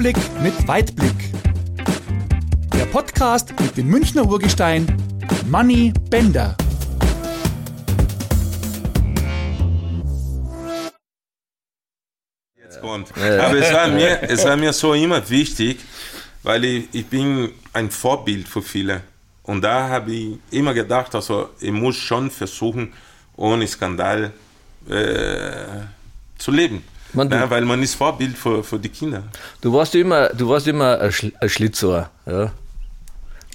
Rückblick mit Weitblick. Der Podcast mit dem Münchner Urgestein Manny Bender. Jetzt kommt. Aber es war, mir, es war mir so immer wichtig, weil ich, ich bin ein Vorbild für viele. Und da habe ich immer gedacht, also ich muss schon versuchen, ohne Skandal äh, zu leben. Man, du- ja, weil man ist Vorbild für, für die Kinder. Du warst immer, du warst immer ein, Schl ein Schlitzohr, ja.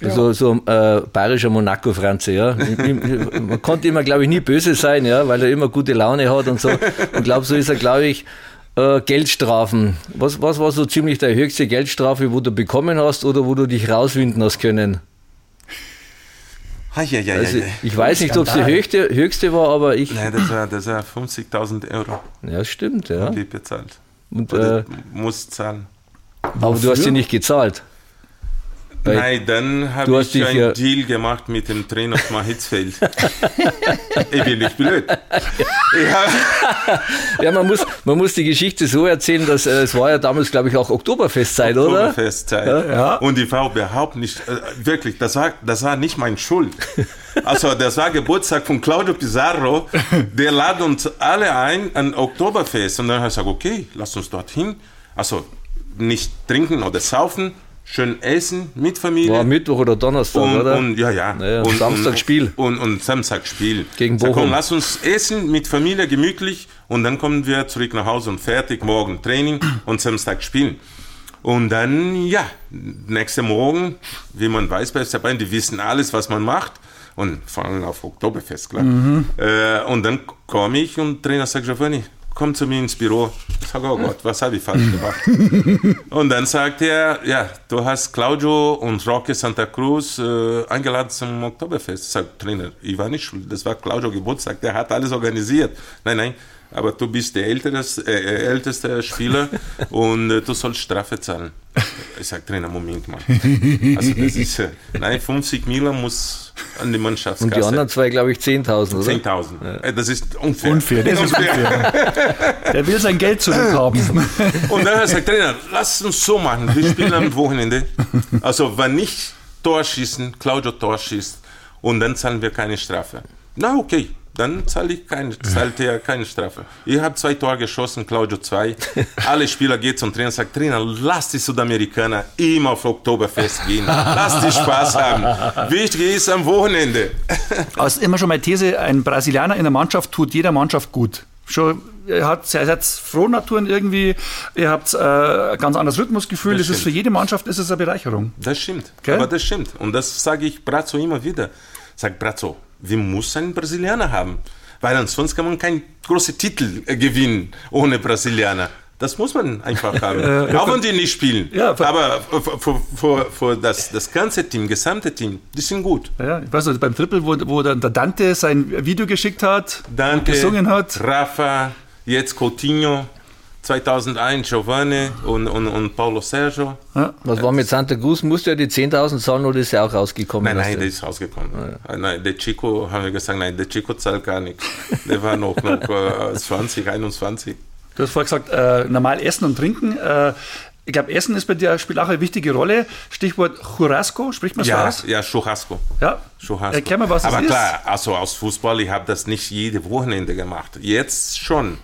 So, so ein äh, bayerischer Monaco-Franze, ja. Man konnte immer, glaube ich, nie böse sein, ja, weil er immer gute Laune hat und so. Und glaube, so ist er, glaube ich, äh, Geldstrafen. Was, was war so ziemlich deine höchste Geldstrafe, wo du bekommen hast oder wo du dich rauswinden hast können? Ah, ja, ja, Also, ja, ja. ich weiß nicht, ob es die höchste, höchste war, aber ich. Nein, das war, das war 50.000 Euro, Ja, stimmt, ja. die ich bezahlt. Und, Oder äh, muss zahlen. aber du hast sie nicht gezahlt. Nein, dann habe ich einen ja- Deal gemacht mit dem Trainer von Hitzfeld. ich bin nicht blöd. Ja, Ja, man muss, man muss die Geschichte so erzählen, dass äh, es war ja damals, glaube ich, auch Oktoberfestzeit, oder? Oktoberfestzeit. Ja. Und ich war überhaupt nicht, äh, wirklich, das war, das war nicht meine Schuld. Also, das war Geburtstag von Claudio Pizarro. Der lad uns alle ein an Oktoberfest. Und dann habe ich gesagt, okay, lass uns dorthin. Also, nicht trinken oder saufen, schön essen mit Familie. War Mittwoch oder Donnerstag, und, oder? Und, ja, ja. Ja, und, Samstag Spiel. Und, und Samstag Spiel. Gegen Sag, Bochum. komm, lass uns essen mit Familie gemütlich und dann kommen wir zurück nach Hause und fertig. Morgen Training und Samstag spielen. Und dann, ja, nächste Morgen, wie man weiß bei FC Bayern, die wissen alles, was man macht. Und vor allem auf Oktoberfest, klar. Äh, und dann komme ich und Trainer sagt, Giovanni, komm zu mir ins Büro. Ich sage, oh Gott, was habe ich falsch gemacht? Und dann sagt er, ja, du hast Claudio und Roque Santa Cruz äh, eingeladen zum Oktoberfest. Ich sage, Trainer, ich war nicht schuld, das war Claudio Geburtstag, der hat alles organisiert. Nein, nein, aber du bist der älteste, äh, älteste Spieler und äh, du sollst Strafe zahlen. Ich sage, Trainer, Moment mal. Also das ist, äh, nein, 50 Miller muss an die Mannschaftskasse. Und die anderen zwei, glaube ich, 10.000, oder? 10.000. Äh, Das ist unfair. Unfair, das ist unfair. Der will sein Geld zurückhaben. Und dann hat er gesagt, Trainer, lass uns so machen. Wir spielen am Wochenende. Also, wenn nicht Tor schießen, Claudio Tor schießt und dann zahlen wir keine Strafe. Na, okay. Dann zahle ich keine, zahlt er keine Strafe. Ich habe zwei Tore geschossen, Claudio zwei. Alle Spieler gehen zum Trainer und sagen, Trainer, lass die Südamerikaner immer auf Oktoberfest gehen. Lass die Spaß haben. Wichtig ist am Wochenende. Ist immer schon meine These, ein Brasilianer in der Mannschaft tut jeder Mannschaft gut. Schon, ihr habt, ihr seid Frohnaturen irgendwie, ihr habt äh, ein ganz anderes Rhythmusgefühl. Das ist für jede Mannschaft ist es eine Bereicherung. Das stimmt. Gell? Aber das stimmt. Und das sage ich Brazzo immer wieder. Sag Brazzo, wir müssen einen Brasilianer haben. Weil ansonsten kann man keinen großen Titel äh, gewinnen ohne Brasilianer. Das muss man einfach haben. Auch wenn die nicht spielen. Ja, Aber für, für, für, für das, das ganze Team, gesamte Team, die sind gut. Ja, ich weiß nicht, beim Triple, wo, wo dann der Dante sein Video geschickt hat, Danke. gesungen hat. Rafa, jetzt Coutinho, 2001 Giovanni und, und, und Paulo Sergio. Was war mit Santa Cruz? Musst du ja die 10.000 zahlen oder ist er auch rausgekommen? Nein, nein, der ist rausgekommen. Äh, Nein, der Chico, haben wir gesagt, nein, der Chico zahlt gar nichts. Der war noch, noch äh, 20, 21. Du hast vorher gesagt, äh, normal essen und trinken. Äh, ich glaube, Essen ist bei dir spielt auch eine wichtige Rolle. Stichwort Churrasco, spricht man so Ja, aus? ja, Churrasco. Ja. Churrasco. Erklär mal, was das Aber ist. klar, also aus Fußball, ich habe das nicht jede Wochenende gemacht. Jetzt schon.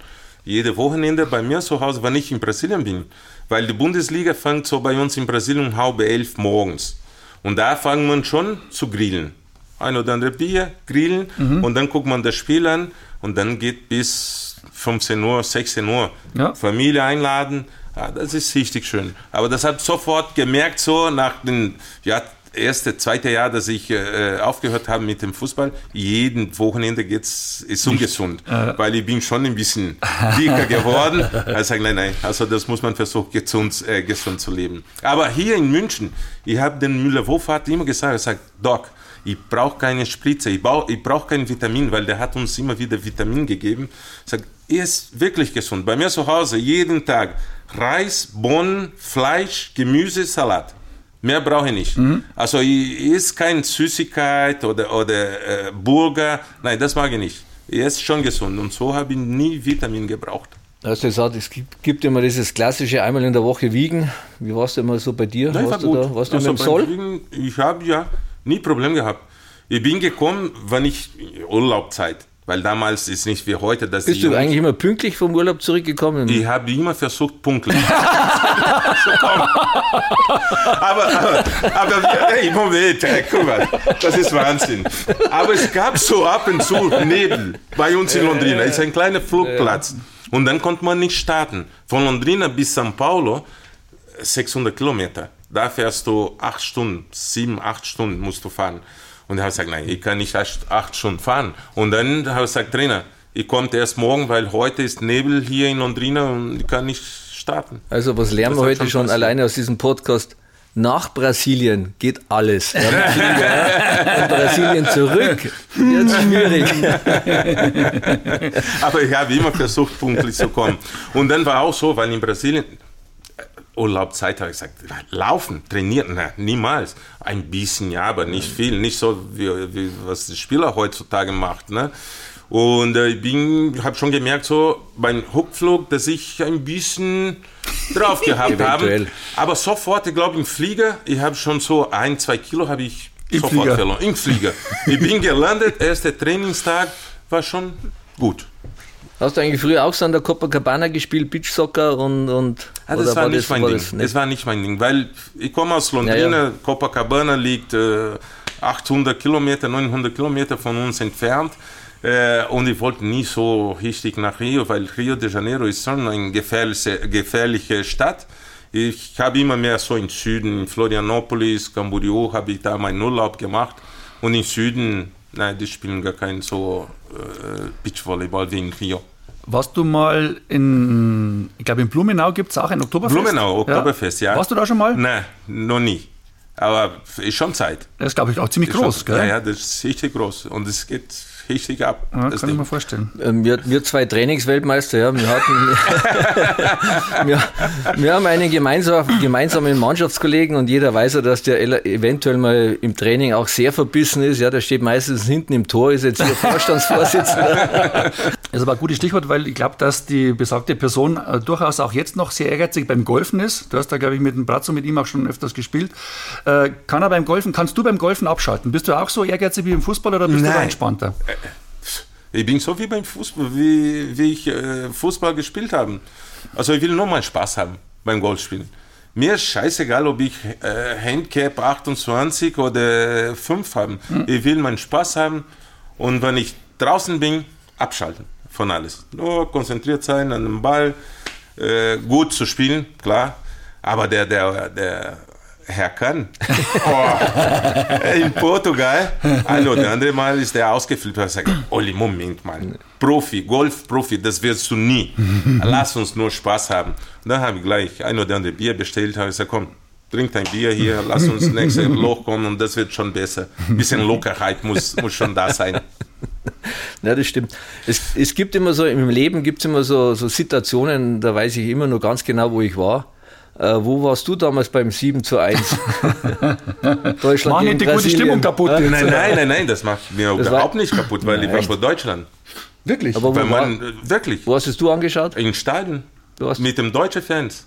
Jede Wochenende bei mir zu Hause, wenn ich in Brasilien bin. Weil die Bundesliga fängt so bei uns in Brasilien um halb elf morgens. Und da fangen man schon zu grillen. Ein oder andere Bier, grillen Mhm. und dann guckt man das Spiel an und dann geht bis 15 Uhr, 16 Uhr. Ja. Familie einladen, ja, das ist richtig schön. Aber das habe ich sofort gemerkt, so nach dem ja, erste, zweite Jahr, dass ich äh, aufgehört habe mit dem Fußball. Jeden Wochenende geht's, ist ungesund, weil ich bin schon ein bisschen dicker geworden. Ich sage, nein, nein, also das muss man versuchen, gesund, äh, gesund zu leben. Aber hier in München, ich habe den Müller-Wohlfahrt immer gesagt, er sagt, Doc, ich brauche keine Spritze, ich, brauch- ich brauche kein Vitamin, weil der hat uns immer wieder Vitamin gegeben. Ich sage, er ist wirklich gesund. Bei mir zu Hause jeden Tag Reis, Bohnen, Fleisch, Gemüse, Salat. Mehr brauche ich nicht. Also ich ist kein Süßigkeit oder, oder äh, Burger. Nein, das mag ich nicht. Er ist schon gesund und so habe ich nie Vitamin gebraucht. Hast du gesagt, es gibt, gibt immer dieses klassische einmal in der Woche wiegen. Wie warst du immer so bei dir? Nein, warst war du da? Warst du Also mit dem beim Soll? Fliegen, Ich habe ja nie Problem gehabt. Ich bin gekommen, wenn ich Urlaubzeit, weil damals ist nicht wie heute, dass Bist du eigentlich immer pünktlich vom Urlaub zurückgekommen? Ich habe immer versucht, pünktlich zu kommen. aber, aber, aber hey, Moment, hey, guck mal, das ist Wahnsinn. Aber es gab so ab und zu Nebel bei uns in Londrina. Es ist ein kleiner Flugplatz. Und dann konnte man nicht starten. Von Londrina bis São Paulo 600 Kilometer. Da fährst du acht Stunden, sieben, acht Stunden musst du fahren. Und er hat gesagt, nein, ich kann nicht acht, acht Stunden fahren. Und dann habe ich gesagt, Trainer, ich komme erst morgen, weil heute ist Nebel hier in Londrina und ich kann nicht starten. Also was lernen wir Das heute schon schon alleine aus diesem Podcast? Nach Brasilien geht alles. Von Brasilien zurück wird schwierig. Aber ich habe immer versucht, pünktlich zu kommen. Und dann war auch so, weil in Brasilien, Urlaubzeit habe ich gesagt, laufen, trainieren, na, niemals. Ein bisschen, ja, aber nicht viel. Nicht so, wie, wie was die Spieler heutzutage macht. Ne? Und äh, ich bin, habe schon gemerkt, so beim Rückflug, dass ich ein bisschen drauf gehabt habe. Aber sofort, ich glaube, im Flieger, ich habe schon so ein, zwei Kilo habe ich Im sofort Flieger. verloren. Im Flieger. ich bin gelandet, erster Trainingstag war schon gut. Hast du eigentlich früher auch so an der Copacabana gespielt, Beachsoccer und, und Ah, das war, nicht mein war Ding. das Das, war nicht mein Ding, weil ich komme aus Londrina, Ja, ja. Copacabana liegt äh, 800 Kilometer, 900 Kilometer von uns entfernt. Äh, und ich wollte nie so richtig nach Rio, weil Rio de Janeiro ist schon eine gefährliche, gefährliche Stadt. Ich habe immer mehr so im Süden, in Florianopolis, Camboriú, habe ich da meinen Urlaub gemacht. Und im Süden, nein, die spielen gar kein so äh, Beachvolleyball wie in Rio. Warst du mal in, ich glaube in Blumenau gibt es auch ein Oktoberfest? Blumenau, Oktoberfest, ja. Warst du da schon mal? Nein, noch nie. Aber ist schon Zeit. Das ist, glaube ich, auch ziemlich groß, Ist gell? schon, Ja, ja, das ist richtig groß. Und es geht richtig ab. Ja, das kann ich mir vorstellen. Ähm, Wir, wir zwei Trainingsweltmeister, ja, wir, hatten, wir, wir haben einen gemeinsamen, gemeinsamen Mannschaftskollegen und jeder weiß ja, dass der eventuell mal im Training auch sehr verbissen ist. Ja, der steht meistens hinten im Tor, ist jetzt hier Vorstandsvorsitzender. Das ist aber ein gutes Stichwort, weil ich glaube, dass die besagte Person äh, durchaus auch jetzt noch sehr ehrgeizig beim Golfen ist. Du hast da, glaube ich, mit dem Brazzo, mit ihm auch schon öfters gespielt. Äh, kann er beim Golfen, kannst du beim Golfen abschalten? Bist du auch so ehrgeizig wie im Fußball oder bist du da Nein. entspannter? Ich bin so wie beim Fußball, wie, wie ich äh, Fußball gespielt habe. Also ich will nur mal Spaß haben beim Golfspielen. Mir ist scheißegal, ob ich äh, Handicap 28 oder 5 habe. Ich will meinen Spaß haben und wenn ich draußen bin, abschalten von alles. Nur konzentriert sein an dem Ball, äh, gut zu spielen, klar. Aber der, der, der Herr kann. Oh, in Portugal, ein oder andere Mal ist der ausgeflippt und sagt, Olli, Moment mal, Profi, Golf-Profi, das wirst du nie. Lass uns nur Spaß haben. Und dann habe ich gleich ein oder andere Bier bestellt, habe gesagt, komm, trink dein Bier hier, lass uns nächstes Loch kommen und das wird schon besser. Ein bisschen Lockerheit muss, muss schon da sein. Ja, das stimmt. Es, es gibt immer so, im Leben gibt es immer so, so Situationen, da weiß ich immer nur ganz genau, wo ich war. Äh, wo warst du damals beim 7 zu 1? Deutschland Mach nicht die gute Brasilien. Stimmung kaputt. Nein, nein, nein, nein, das macht mir Das überhaupt war- nicht kaputt, weil ich war für Deutschland. Wirklich? Aber wo, Weil war, man, äh, wirklich, wo hast es du angeschaut? in Stadion. Du hast, Mit dem deutschen Fans.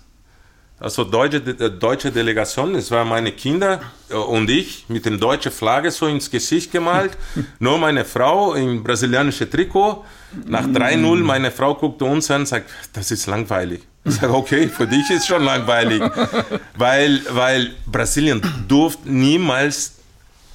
Also deutsche, äh, deutsche Delegation, es waren meine Kinder äh, und ich mit dem deutschen Flagge so ins Gesicht gemalt. Nur meine Frau im brasilianischen Trikot. Nach 3-0, meine Frau guckte uns an und sagt, das ist langweilig. Ich sage, okay, für dich ist schon langweilig. weil, weil Brasilien durfte niemals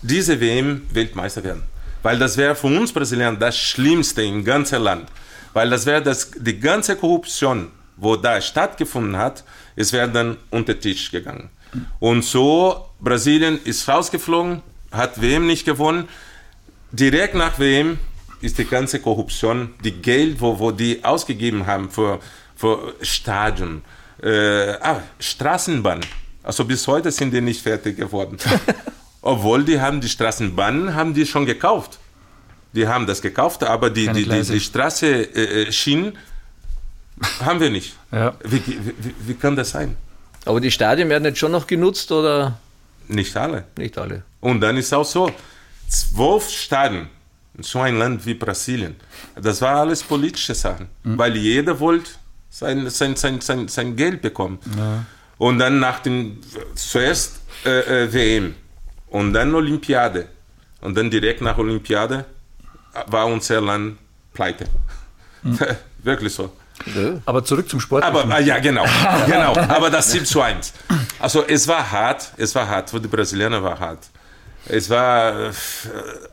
diese WM Weltmeister werden. Weil das wäre für uns Brasilianer das Schlimmste im ganzen Land. Weil das wäre das, die ganze Korruption, wo da stattgefunden hat, es wäre dann unter den Tisch gegangen. Und so, Brasilien ist rausgeflogen, hat WM nicht gewonnen. Direkt nach WM ist die ganze Korruption, die Geld, wo, wo die ausgegeben haben für, für Stadien, äh, ah, Straßenbahn. Also bis heute sind die nicht fertig geworden. Obwohl die haben die Straßenbahnen haben die schon gekauft. Die haben das gekauft, aber die, Keine die, die, die Straße äh, äh, Schienen haben wir nicht. Ja. Wie, wie, wie- wie kann das sein? aber die Stadien werden jetzt schon noch genutzt oder Nicht alle. nicht alle? Und dann ist auch so, zwölf Staaten, in so ein Land wie Brasilien, das war alles politische Sachen, weil jeder wollte sein, sein, sein, sein, sein Geld bekommen. Und dann nach dem, zuerst äh, äh, WM und dann Olympiade. Und dann direkt nach Olympiade war unser Land pleite. Wirklich so. Aber zurück zum Sport. Aber ah, ja, genau, genau. Aber das 7 zu 1. Also es war hart, es war hart, für die Brasilianer war hart. Es war, äh,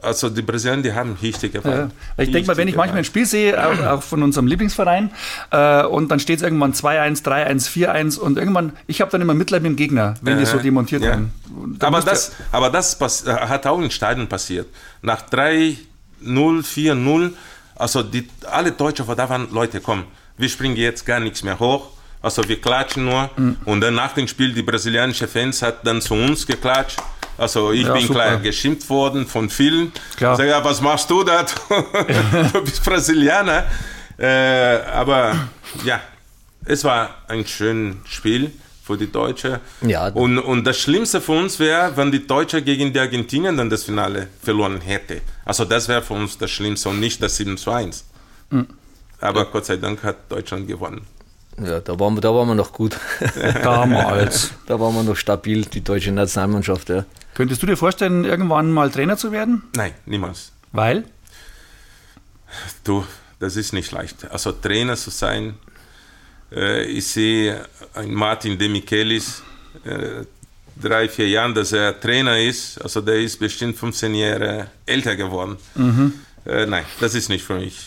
also die Brasilianer, die haben richtig Ja. gefallen. Weil Ich denke mal, wenn ich manchmal ein Spiel sehe, auch, auch von unserem Lieblingsverein, äh, und dann steht es irgendwann 2-1, 3-1, 4-1 und irgendwann, ich habe dann immer Mitleid mit dem Gegner, wenn die so demontiert Ja. werden. Aber das, aber das äh, hat auch in Stadien passiert. Nach 3-0, 4-0, also die, alle Deutsche, da waren Leute, komm, wir springen jetzt gar nichts mehr hoch. Also wir klatschen nur. Mhm. Und dann nach dem Spiel, die brasilianische Fans hat dann zu uns geklatscht. Also ich Ja, bin super. klar geschimpft worden von vielen. Klar. Ich sag, ja, was machst du da? du bist Brasilianer. Äh, aber ja, es war ein schönes Spiel für die Deutsche. Ja. Und, und das Schlimmste für uns wäre, wenn die Deutsche gegen die Argentinier dann das Finale verloren hätte. Also das wäre für uns das Schlimmste und nicht das 7 zu 1. Hm. Aber Gott sei Dank hat Deutschland gewonnen. Ja, da waren wir, da waren wir noch gut. Damals. da waren wir noch stabil, die deutsche Nationalmannschaft. Ja. Könntest du dir vorstellen, irgendwann mal Trainer zu werden? Nein, niemals. Weil? Du, das ist nicht leicht. Also Trainer zu sein, äh, ich sehe einen Martin De Michelis, äh, drei, vier Jahren, dass er Trainer ist, also der ist bestimmt 15 Jahre älter geworden. Äh, nein, das ist nicht für mich.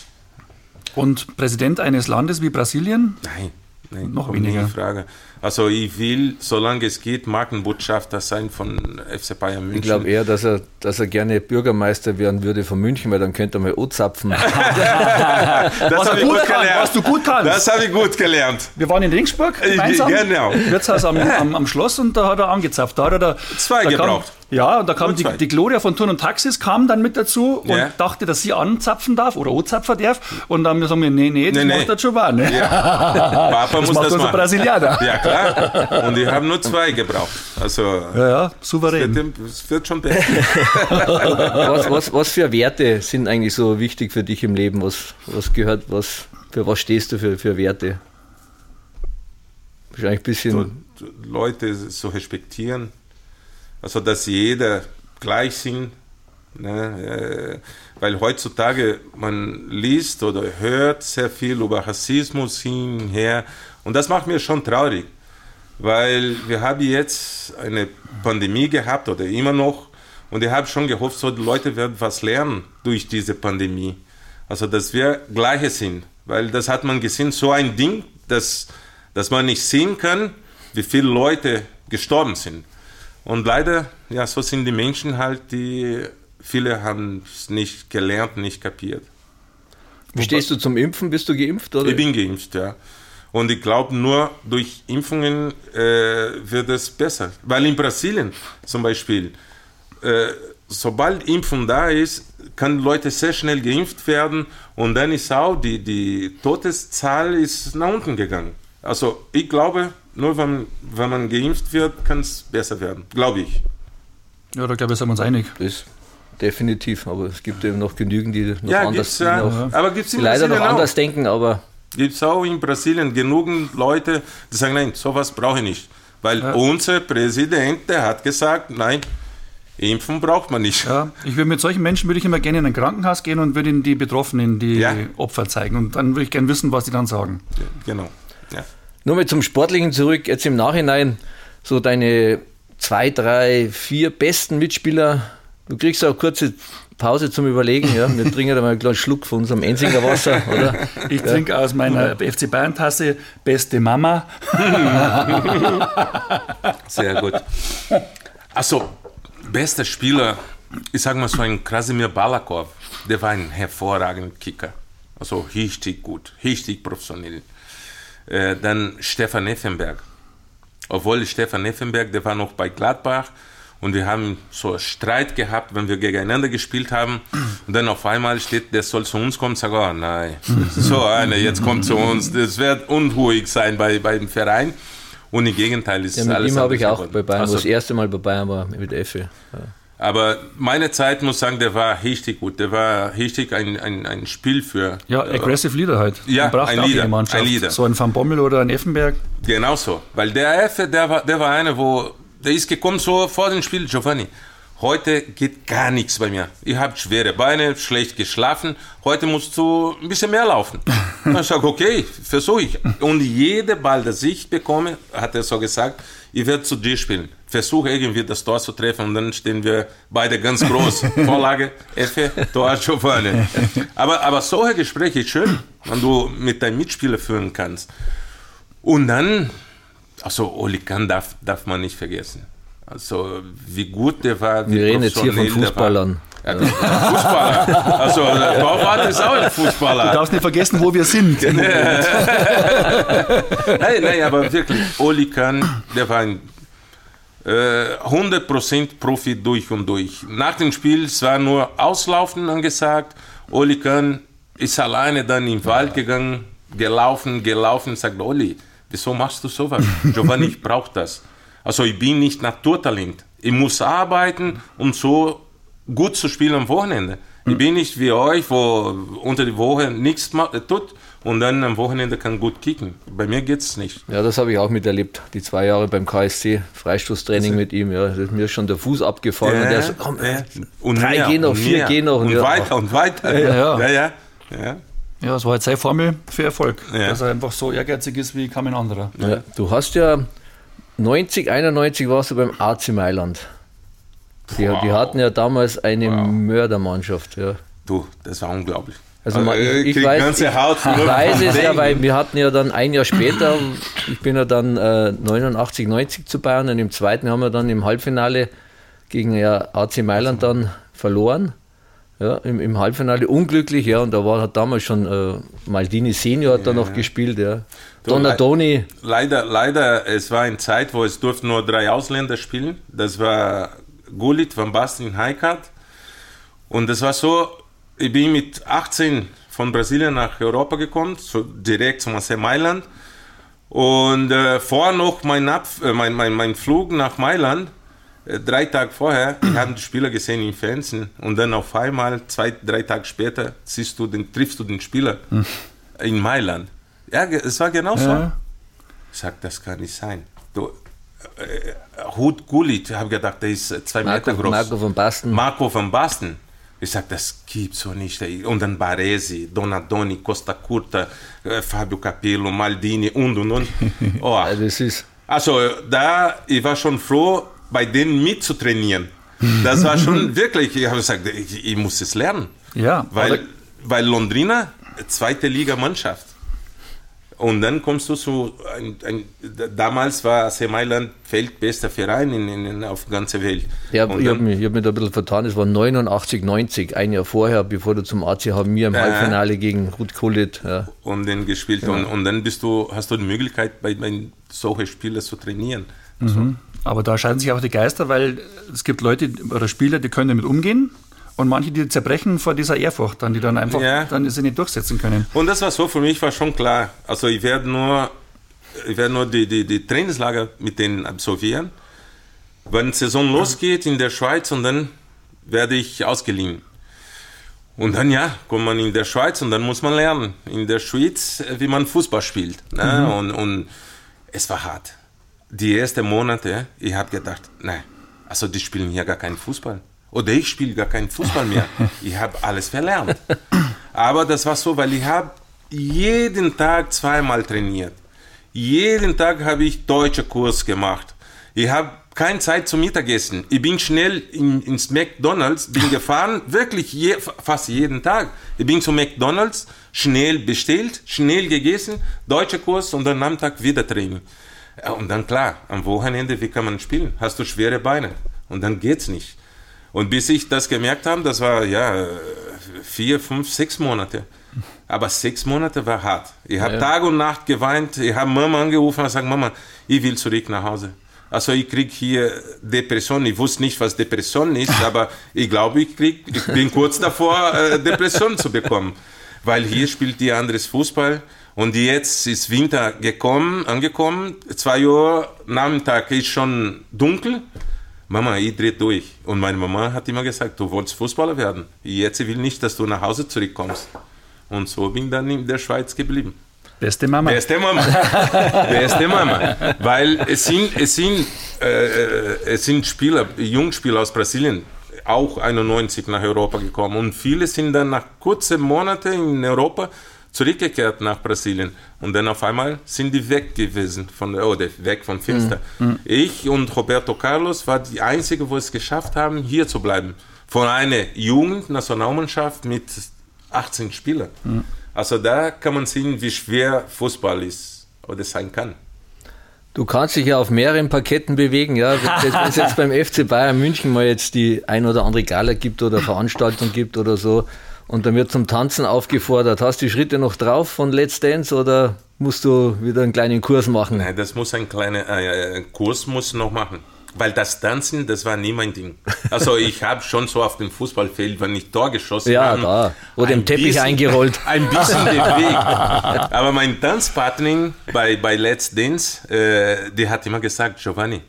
Und Präsident eines Landes wie Brasilien? Nein, nein Noch weniger. Frage. Also ich will, solange es geht, Markenbotschafter sein von FC Bayern München. Ich glaube eher, dass er, dass er gerne Bürgermeister werden würde von München, weil dann könnte er mal O-Zapfen. das Was habe du ich gut was du gut kannst. Das habe ich gut gelernt. Wir waren in Ringsburg gemeinsam. genau. Wirtshaus am, am, am Schloss und da hat er angezapft. Da hat er da, Zwei da kam, gebraucht. Ja, und da kam die, die Gloria von Turn und Taxis kam dann mit dazu Ja. und dachte, dass sie anzapfen darf oder O-Zapfen darf. Und dann sagen wir, nee, nee, das Nee, nee. macht das schon wahr. Ne? Papa Das muss macht das unser machen. Brasilianer. Ja, klar. Und ich habe nur zwei gebraucht. Also, Ja, ja, souverän. wird- es wird schon besser. was, was, was für Werte sind eigentlich so wichtig für dich im Leben? Was, was gehört, was, für was stehst du für, für Werte? Wahrscheinlich ein bisschen. Leute so respektieren. Also, dass jeder gleich sind. Ne? äh, Weil heutzutage man liest oder hört sehr viel über Rassismus hinher. Und das macht mir schon traurig. Weil wir haben jetzt eine Pandemie gehabt oder immer noch. Und ich habe schon gehofft, so die Leute werden was lernen durch diese Pandemie. Also, dass wir Gleiche sind. Weil das hat man gesehen, so ein Ding, dass, dass man nicht sehen kann, wie viele Leute gestorben sind. Und leider, ja, so sind die Menschen halt, die viele haben es nicht gelernt, nicht kapiert. Wie stehst du zum Impfen? Bist du geimpft? Oder? Ich bin geimpft, ja. Und ich glaube, nur durch Impfungen äh, wird es besser. Weil in Brasilien zum Beispiel, äh, sobald Impfung da ist, kann Leute sehr schnell geimpft werden und dann ist auch die, die Todeszahl ist nach unten gegangen. Also ich glaube, nur wenn, wenn man geimpft wird, kann es besser werden. Glaube ich. Ja, da glaube ich, sind wir uns einig. Das definitiv, aber es gibt eben noch genügend, die noch Ja, anders gibt's ja. noch, Aber gibt es die in leider noch auch. anders denken, aber Gibt es auch in Brasilien genug Leute, die sagen, nein, sowas brauche ich nicht. Weil unser Präsident, der hat gesagt, nein, impfen braucht man nicht. Ja, ich würde mit solchen Menschen würde ich immer gerne in ein Krankenhaus gehen und würde ihnen die Betroffenen, die Ja. Opfer zeigen. Und dann würde ich gerne wissen, was die dann sagen. Genau. Ja. Nur mal zum Sportlichen zurück, jetzt im Nachhinein, so deine zwei, drei, vier besten Mitspieler. Du kriegst auch eine kurze Pause zum Überlegen, ja. Wir trinken da mal einen kleinen Schluck von unserem Enzinger Wasser, oder? Ich trinke aus meiner FC Bayern Tasse beste Mama. Sehr gut. Also, bester Spieler, ich sage mal so ein Krasimir Balakov, der war ein hervorragender Kicker. Also richtig gut, richtig professionell. Äh, dann Stefan Effenberg. Obwohl Stefan Effenberg, der war noch bei Gladbach und wir haben so einen Streit gehabt, wenn wir gegeneinander gespielt haben. Und dann auf einmal steht, der soll zu uns kommen, sag, oh nein, so einer, jetzt kommt zu uns. Das wird unruhig sein bei, beim Verein. Und im Gegenteil ist Ja, mit alles ihm habe ich auch geworden. bei Bayern, Also, wo das erste Mal bei Bayern war, mit Effe. Ja. Aber meine Zeit, muss sagen, der war richtig gut. Der war richtig ein, ein, ein Spiel für. Ja, aggressive Leader halt. Ja, ein Leader, ein Leader. So ein Van Bommel oder ein Effenberg. Genau so. Weil der Effe, der war, der war einer, wo, der ist gekommen so vor dem Spiel, Giovanni. Heute geht gar nichts bei mir. Ich habe schwere Beine, schlecht geschlafen. Heute musst du ein bisschen mehr laufen. Ich sage, okay, versuche ich. Und jede Ball, das ich bekomme, hat er so gesagt, ich werde zu dir spielen. Versuche irgendwie das Tor zu treffen und dann stehen wir beide ganz groß. Vorlage, Effe, Tor, Giovanni. Aber, aber solche Gespräche ist schön, wenn du mit deinem Mitspieler führen kannst. Und dann, also Oli Kahn darf, darf man nicht vergessen. Also wie gut der war. wie Wir reden jetzt hier von Fußballern. Ja, Fußballer. Also der Torwart ist auch ein Du Fußballer. darfst nicht vergessen, wo wir sind. Nein, nein, aber wirklich, Oli Kahn, der war ein äh, 100% Profi durch und durch. Nach dem Spiel, es war nur Auslaufen angesagt. Oli Kahn ist alleine dann im Wald gegangen, gelaufen, gelaufen, sagt Oli, wieso machst du sowas? Giovanni, ich brauche das. Also ich bin nicht Naturtalent. Ich muss arbeiten, um so gut zu spielen am Wochenende. Ich bin nicht wie euch, wo unter die Woche nichts tut und dann am Wochenende kann gut kicken. Bei mir geht's nicht. Ja, das habe ich auch miterlebt. Die zwei Jahre beim KSC, Freistoßtraining mit ihm. Ja, da ist mir schon der Fuß abgefallen. und der so, komm, ja. Und drei mehr, gehen noch, und vier mehr. gehen noch. Und ja, weiter und weiter. Ja, ja. ja, ja. ja. Ja, das war jetzt seine Formel für Erfolg. Ja. Dass er einfach so ehrgeizig ist wie kaum ein anderer. Ja, du hast ja 90, 91 warst du beim AC Mailand. Die, die hatten ja damals eine Mördermannschaft. Ja. Du, das war unglaublich. Also man, Äh, ich, ich weiß, ich nur weiß es ja, weil wir hatten ja dann ein Jahr später, ich bin ja dann äh, 89, 90 zu Bayern und im zweiten haben wir dann im Halbfinale gegen ja, AC Mailand dann verloren. Ja, im, im Halbfinale unglücklich, ja, und da war hat damals schon äh, Maldini Senior hat da noch gespielt, ja. Donatoni, Leider, leider, es war eine Zeit, wo es durften nur drei Ausländer spielen. Das war Gullit, Van Basten, Heikart. Und das war so, ich bin mit 18 von Brasilien nach Europa gekommen, so direkt zum AC Mailand. Und äh, vor noch mein, Ab äh, mein, mein, mein Flug nach Mailand, äh, drei Tage vorher, ich habe die Spieler gesehen im Fernsehen und dann auf einmal, zwei, drei Tage später, siehst du den, triffst du den Spieler in Mailand. Ja, es war genau so. Ja. Ich sag, das kann nicht sein. Du, äh, Hut Gullit, ich habe gedacht, der ist äh, zwei Marco, Meter groß. Marco van Basten. Marco van Basten. Ich sag, das gibt's so nicht. Und dann Baresi, Donadoni, Costa Curta, äh, Fabio Capello, Maldini und und und. Oh. Ja, das ist, Also da, ich war schon froh, bei denen mitzutrainieren. Das war schon wirklich, ich habe gesagt, ich, ich muss es lernen. Ja, Weil, weil Londrina, zweite Liga Mannschaft. Und dann kommst du zu, ein, ein, damals war AC Mailand weltbester Verein in, in, auf der ganzen Welt. ja, ich habe mich, ich hab mich da ein bisschen vertan, es war 89, 90, ein Jahr vorher, bevor du zum AC haben wir im Ja. Halbfinale gegen Ruth Kullit. Ja. und dann gespielt. Und, und dann bist du, hast du die Möglichkeit, bei, bei solchen Spielern zu trainieren. Aber da scheiden sich auch die Geister, weil es gibt Leute oder Spieler, die können damit umgehen und manche, die zerbrechen vor dieser Ehrfurcht, dann, die dann einfach Ja. dann sie nicht durchsetzen können. Und das war so, für mich war schon klar. Also ich werde nur, ich werde nur die, die, die Trainingslager mit denen absolvieren. Wenn die Saison losgeht in der Schweiz und dann werde ich ausgeliehen. Und dann ja, kommt man in der Schweiz und dann muss man lernen. In der Schweiz, wie man Fußball spielt. Ne? Und, und es war hart. Die ersten Monate, ich habe gedacht, nein, also die spielen hier gar keinen Fußball. Oder ich spiele gar keinen Fußball mehr. Ich habe alles verlernt. Aber das war so, weil ich habe jeden Tag zweimal trainiert. Jeden Tag habe ich deutsche Kurs gemacht. Ich habe keine Zeit zum Mittagessen. Ich bin schnell in, ins McDonalds, bin gefahren, wirklich je, fast jeden Tag. Ich bin zu McDonalds, schnell bestellt, schnell gegessen, deutscher Kurs und dann am Tag wieder Training. Ja, Und dann klar, am Wochenende, wie kann man spielen? Hast du schwere Beine und dann geht's nicht. Und bis ich das gemerkt habe, das war ja vier, fünf, sechs Monate. Aber sechs Monate war hart. Ich habe Tag und Nacht geweint. Ich habe Mama angerufen und gesagt, Mama, ich will zurück nach Hause. Also ich krieg hier Depression. Ich wusste nicht, was Depression ist, aber ich glaube, ich krieg, ich bin kurz davor, äh, Depression zu bekommen, weil hier spielt die anderes Fußball. Und jetzt ist Winter gekommen, angekommen. Zwei Uhr Nachmittag ist schon dunkel. Mama, ich drehe durch. Und meine Mama hat immer gesagt, du wolltest Fußballer werden. Jetzt will nicht, dass du nach Hause zurückkommst. Und so bin ich dann in der Schweiz geblieben. Beste Mama. Beste Mama. Beste Mama. Weil es sind, es sind, äh, es sind Spieler, Jungspieler aus Brasilien, auch 91 nach Europa gekommen. Und viele sind dann nach kurzen Monaten in Europa zurückgekehrt nach Brasilien. Und dann auf einmal sind die weg gewesen, von, oder weg von Finster. Mhm. Ich und Roberto Carlos waren die Einzigen, wo es geschafft haben, hier zu bleiben. Von einer Jugendnationalmannschaft mit 18 Spielern. Mhm. Also da kann man sehen, wie schwer Fußball ist oder sein kann. Du kannst dich ja auf mehreren Parketten bewegen, ja. Wenn es jetzt beim FC Bayern München mal jetzt die ein oder andere Gala gibt oder Veranstaltung gibt oder so und dann wird zum Tanzen aufgefordert. Hast du die Schritte noch drauf von Let's Dance oder musst du wieder einen kleinen Kurs machen? Nein, das muss ein kleiner äh, Kurs muss noch machen. Weil das Tanzen, das war nie mein Ding. Also ich habe schon so auf dem Fußballfeld, wenn ich Tor geschossen ja, habe. Ja. Oder im Teppich bisschen, eingerollt. Ein bisschen den Weg. Aber mein Tanzpartner bei, bei Let's Dance, äh, die hat immer gesagt, Giovanni,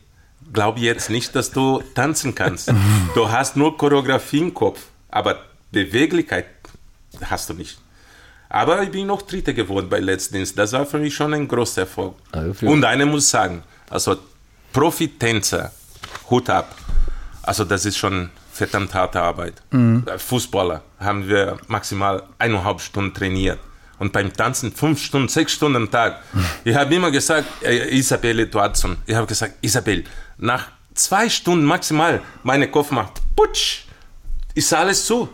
glaub jetzt nicht, dass du tanzen kannst. Du hast nur Choreografie im Kopf, aber Beweglichkeit hast du nicht. Aber ich bin noch Dritter geworden bei Let's Dance. Das war für mich schon ein großer Erfolg. Also Und eine muss sagen, also Profitänzer, Hut ab. Also das ist schon verdammt harte Arbeit. Mhm. Fußballer haben wir maximal eineinhalb Stunden trainiert. Und beim Tanzen fünf Stunden, sechs Stunden am Tag. Ich habe immer gesagt, äh, Isabelle Eduardson, ich habe gesagt, Isabel, nach zwei Stunden maximal, meine Kopf macht, putsch, ist alles zu.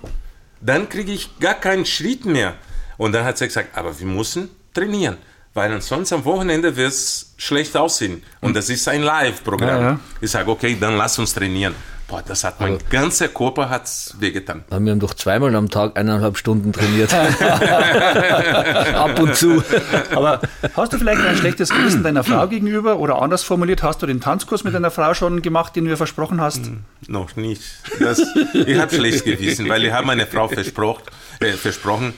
Dann kriege ich gar keinen Schritt mehr. Und dann hat sie gesagt, aber wir müssen trainieren weil ansonsten am Wochenende wird es schlecht aussehen. Und das ist ein Live-Programm. Ja, ja. Ich sage, okay, dann lass uns trainieren. Boah, das hat mein ganzer Körper hat's wehgetan. Wir haben doch zweimal am Tag eineinhalb Stunden trainiert. Ab und zu. Aber hast du vielleicht ein schlechtes Gewissen deiner Frau gegenüber oder anders formuliert, hast du den Tanzkurs mit deiner Frau schon gemacht, den du ihr versprochen hast? Hm, noch nicht. Das, ich habe schlechtes Gewissen, weil ich habe meine Frau versprochen, äh, versprochen,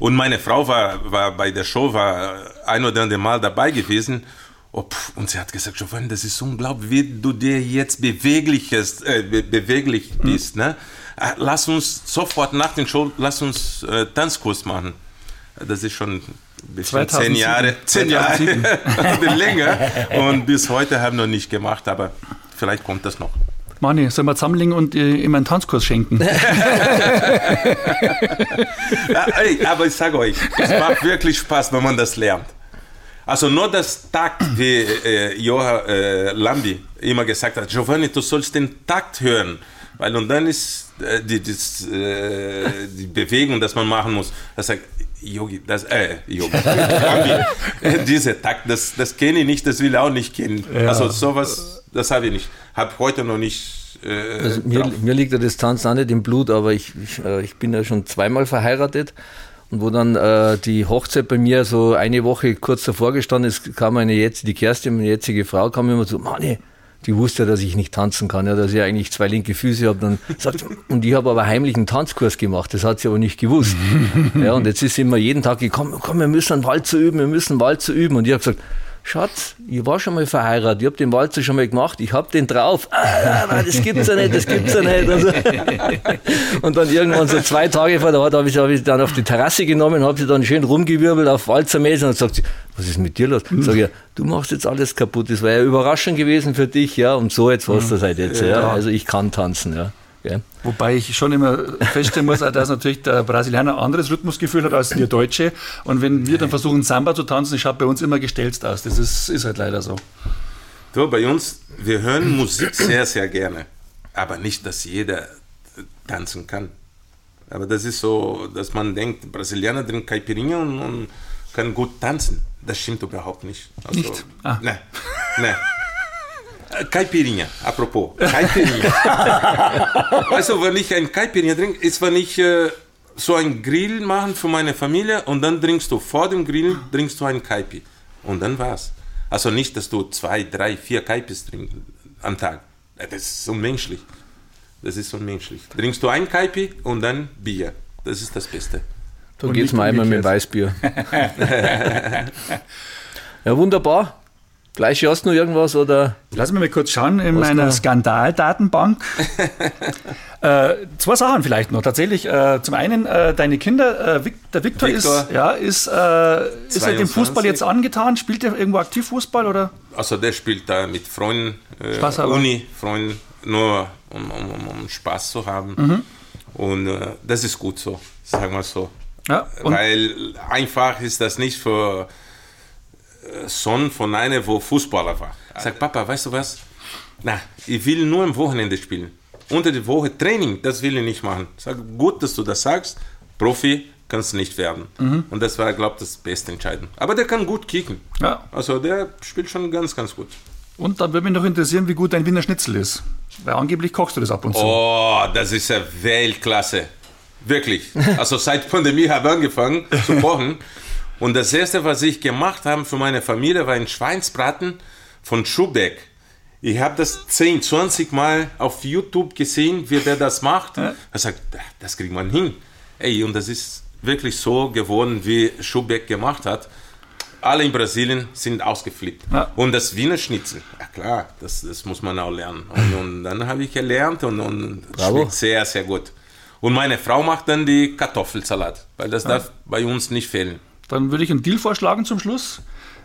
und meine Frau war, war bei der Show, war ein oder andere Mal dabei gewesen. Oh, pff, und sie hat gesagt, Giovanni, das ist unglaublich, wie du dir jetzt beweglich, äh, beweglich mhm. bist. Ne? Äh, lass uns sofort nach dem Show, lass uns äh, Tanzkurs machen. Das ist schon bestimmt zehn Jahre, zehn Jahre länger. Und bis heute haben wir noch nicht gemacht, aber vielleicht kommt das noch. Mani, sollen wir zusammenlegen und äh, ihm einen Tanzkurs schenken? aber ich sage euch, es macht wirklich Spaß, wenn man das lernt. Also nur das Takt, wie äh, Joha äh, Lambi immer gesagt hat, Giovanni, du sollst den Takt hören. Weil und dann ist äh, die, das, äh, die Bewegung, das man machen muss. Er sagt, Yogi, das, äh, Yogi, diese Takt, das, das kenne ich nicht, das will ich auch nicht kennen. Ja. Also sowas, das habe ich nicht. Habe heute noch nicht. Äh, also mir, mir, liegt der Distanz auch nicht im Blut, aber ich, ich, äh, ich bin ja schon zweimal verheiratet. Und wo dann äh, die Hochzeit bei mir so eine Woche kurz davor gestanden ist, kam meine jetzt, die Kerstin, meine jetzige Frau, kam immer so, Manni, die wusste ja, dass ich nicht tanzen kann, ja, dass ich eigentlich zwei linke Füße habe. Dann sagt, und ich habe aber heimlich einen Tanzkurs gemacht, das hat sie aber nicht gewusst. ja, und jetzt ist sie immer jeden Tag gekommen, komm, wir müssen einen Walzer üben, wir müssen einen Walzer üben. Und ich habe gesagt, Schatz, ich war schon mal verheiratet, ich habe den Walzer schon mal gemacht, ich habe den drauf. Ah, nein, das gibt's ja nicht, das gibt's ja nicht. Also, und dann irgendwann so zwei Tage vor der Ort habe ich, hab ich dann auf die Terrasse genommen, habe sie dann schön rumgewirbelt auf Walzermäßig und sagt sie, was ist mit dir los? Mhm. Sag ich, du machst jetzt alles kaputt, das war ja überraschend gewesen für dich, ja, und so jetzt was mhm. das halt jetzt, ja. Also ich kann tanzen, ja. Gell? Wobei ich schon immer feststellen muss, dass natürlich der Brasilianer ein anderes Rhythmusgefühl hat als wir Deutsche. Und wenn wir dann versuchen, Samba zu tanzen, schaut bei uns immer gestelzt aus. Das ist, ist halt leider so. Du, bei uns, wir hören Musik sehr, sehr gerne. Aber nicht, dass jeder tanzen kann. Aber das ist so, dass man denkt, Brasilianer trinken Caipirinha und, und können gut tanzen. Das stimmt überhaupt nicht. Also, nicht? Ah. Nein, nein. Caipirinha, apropos. Caipirinha. also, wenn ich ein Caipirinha trinke, ist, wenn ich äh, so ein Grill machen für meine Familie und dann trinkst du vor dem Grill trinkst du ein Caipi. Und dann war's. Also nicht, dass du zwei, drei, vier Caipis trinkst am Tag. Das ist unmenschlich. Das ist unmenschlich. Trinkst du ein Caipi und dann Bier. Das ist das Beste. Da geht's mal einmal mit Weißbier. ja, wunderbar. Fleisch, hast du noch irgendwas oder? Lass mich mal kurz schauen in Was meiner da? Skandaldatenbank. äh, zwei Sachen vielleicht noch. Tatsächlich, äh, zum einen, äh, deine Kinder, äh, Vic, der Victor. ist, ja, ist, äh, ist er dem 22. Fußball jetzt angetan? Spielt er irgendwo aktiv Fußball oder? Also der spielt da mit Freunden, äh. Uni, Freunden, nur um, um, um, um Spaß zu haben. Mhm. Und äh, das ist gut so, sagen wir so. Ja, Weil einfach ist das nicht für Sohn von einer, wo Fußballer war. Sagt Papa, weißt du was? Na, ich will nur am Wochenende spielen. Unter der Woche Training, das will ich nicht machen. Sag gut, dass du das sagst. Profi kannst du nicht werden. Mhm. Und das war, glaube ich, das beste Entscheiden. Aber der kann gut kicken. Ja. Also der spielt schon ganz, ganz gut. Und dann würde mich noch interessieren, wie gut dein Wiener Schnitzel ist. Weil angeblich kochst du das ab und zu. Oh, das ist ja Weltklasse. Wirklich. Also seit Pandemie habe ich angefangen zu kochen. Und das erste, was ich gemacht habe für meine Familie, war ein Schweinsbraten von Schubeck. Ich habe das 10, 20 Mal auf YouTube gesehen, wie der das macht. Er sagt, das kriegt man hin. Ey, und das ist wirklich so geworden, wie Schubeck gemacht hat. Alle in Brasilien sind ausgeflippt. Ja. Und das Wiener Schnitzel, ja klar, das, das muss man auch lernen. Und, und dann habe ich gelernt und, und schmeckt sehr, sehr gut. Und meine Frau macht dann die Kartoffelsalat, weil das darf bei uns nicht fehlen. Dann würde ich einen Deal vorschlagen zum Schluss.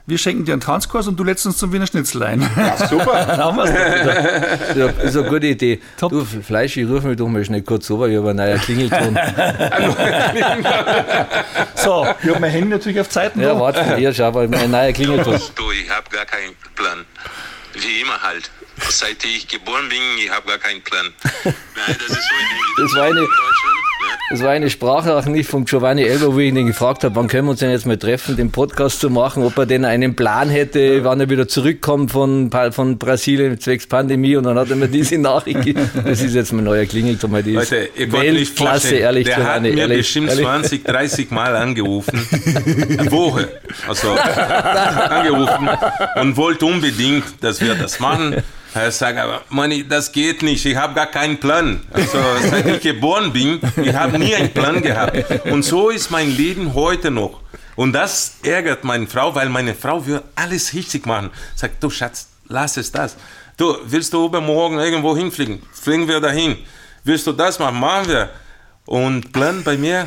Wir schenken dir einen Tanzkurs und du lädst uns zum Wiener Schnitzel ein. Ja, super. Dann haben wir's doch wieder. Ja, ist eine gute Idee. Top. Du, Fleisch, ich rufe mich doch mal schnell kurz rüber, ich habe einen neuen Klingelton. So, ich habe mein Handy natürlich auf Zeiten. ja, warte, hier, schau mal, ein neuer Klingelton. Du, ich habe gar keinen Plan. Wie immer halt. Seit ich geboren bin, ich habe gar keinen Plan. Nein, das ist so in Das war eine- Deutschland. Ne? Das war eine Sprachnachricht von Giovanni Elber, wo ich ihn gefragt habe, wann können wir uns denn jetzt mal treffen, den Podcast zu machen, ob er denn einen Plan hätte, wann er wieder zurückkommt von, von Brasilien zwecks Pandemie und dann hat er mir diese Nachricht gegeben. Das ist jetzt mein neuer Klingelton, weil die Leute, ihr könnt nicht vorstellen, ehrlich, der hat mir ehrlich, bestimmt ehrlich. 20, 30 Mal angerufen, die Woche, also angerufen und wollte unbedingt, dass wir das machen. Er sagt, aber Manni, das geht nicht, ich habe gar keinen Plan. Also seit ich geboren bin, ich habe nie einen Plan gehabt. Und so ist mein Leben heute noch. Und das ärgert meine Frau, weil meine Frau will alles richtig machen. Sagt, du Schatz, lass es das. Du, willst du übermorgen irgendwo hinfliegen? Fliegen wir dahin. Willst du das machen? Machen wir. Und Plan bei mir,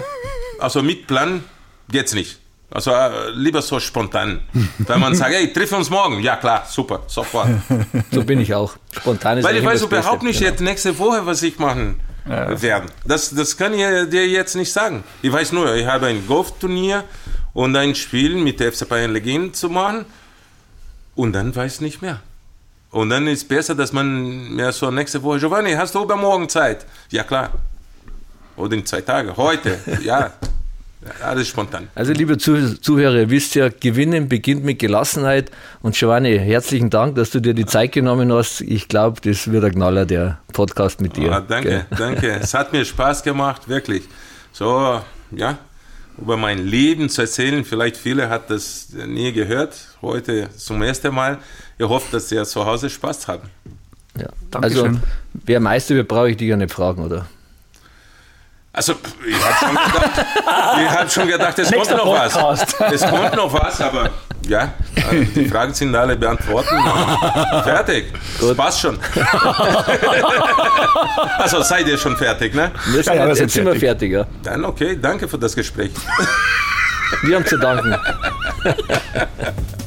also mit Plan geht's nicht. Also äh, lieber so spontan. Wenn man sagt, hey, triff uns morgen. Ja klar, super, sofort. So bin ich auch. Spontan ist Weil ich weiß überhaupt nicht Genau. jetzt nächste Woche, was ich machen werde. Das, das kann ich dir jetzt nicht sagen. Ich weiß nur, ich habe ein Golfturnier und ein Spiel mit der FC Bayern Legend zu machen und dann weiß ich nicht mehr. Und dann ist besser, dass man mir so nächste Woche, Giovanni, hast du übermorgen Zeit? Ja klar. Oder in zwei Tagen. Heute. Ja. Alles spontan. Also, liebe Zuh- Zuhörer, ihr wisst ja, Gewinnen beginnt mit Gelassenheit. Und Giovanni, herzlichen Dank, dass du dir die Zeit genommen hast. Ich glaube, das wird ein Knaller, der Podcast mit dir. Ah, danke, Gell? danke. Es hat mir Spaß gemacht, wirklich. So, ja, über mein Leben zu erzählen. Vielleicht viele hat das nie gehört. Heute zum ersten Mal. Ich hoffe, dass sie zu Hause Spaß haben. Ja. Also, Dankeschön. wer Meister wird, brauche ich dich ja nicht fragen, oder? Also, ich habe schon gedacht, ich hab schon gedacht es kommt noch Podcast. was. Es kommt noch was, aber ja, also die Fragen sind alle beantwortet. Fertig. Das passt schon. also seid ihr schon fertig, ne? Wir sind, Ja, wir jetzt sind sind wir fertig, ja. Dann okay, danke für das Gespräch. Wir haben zu danken.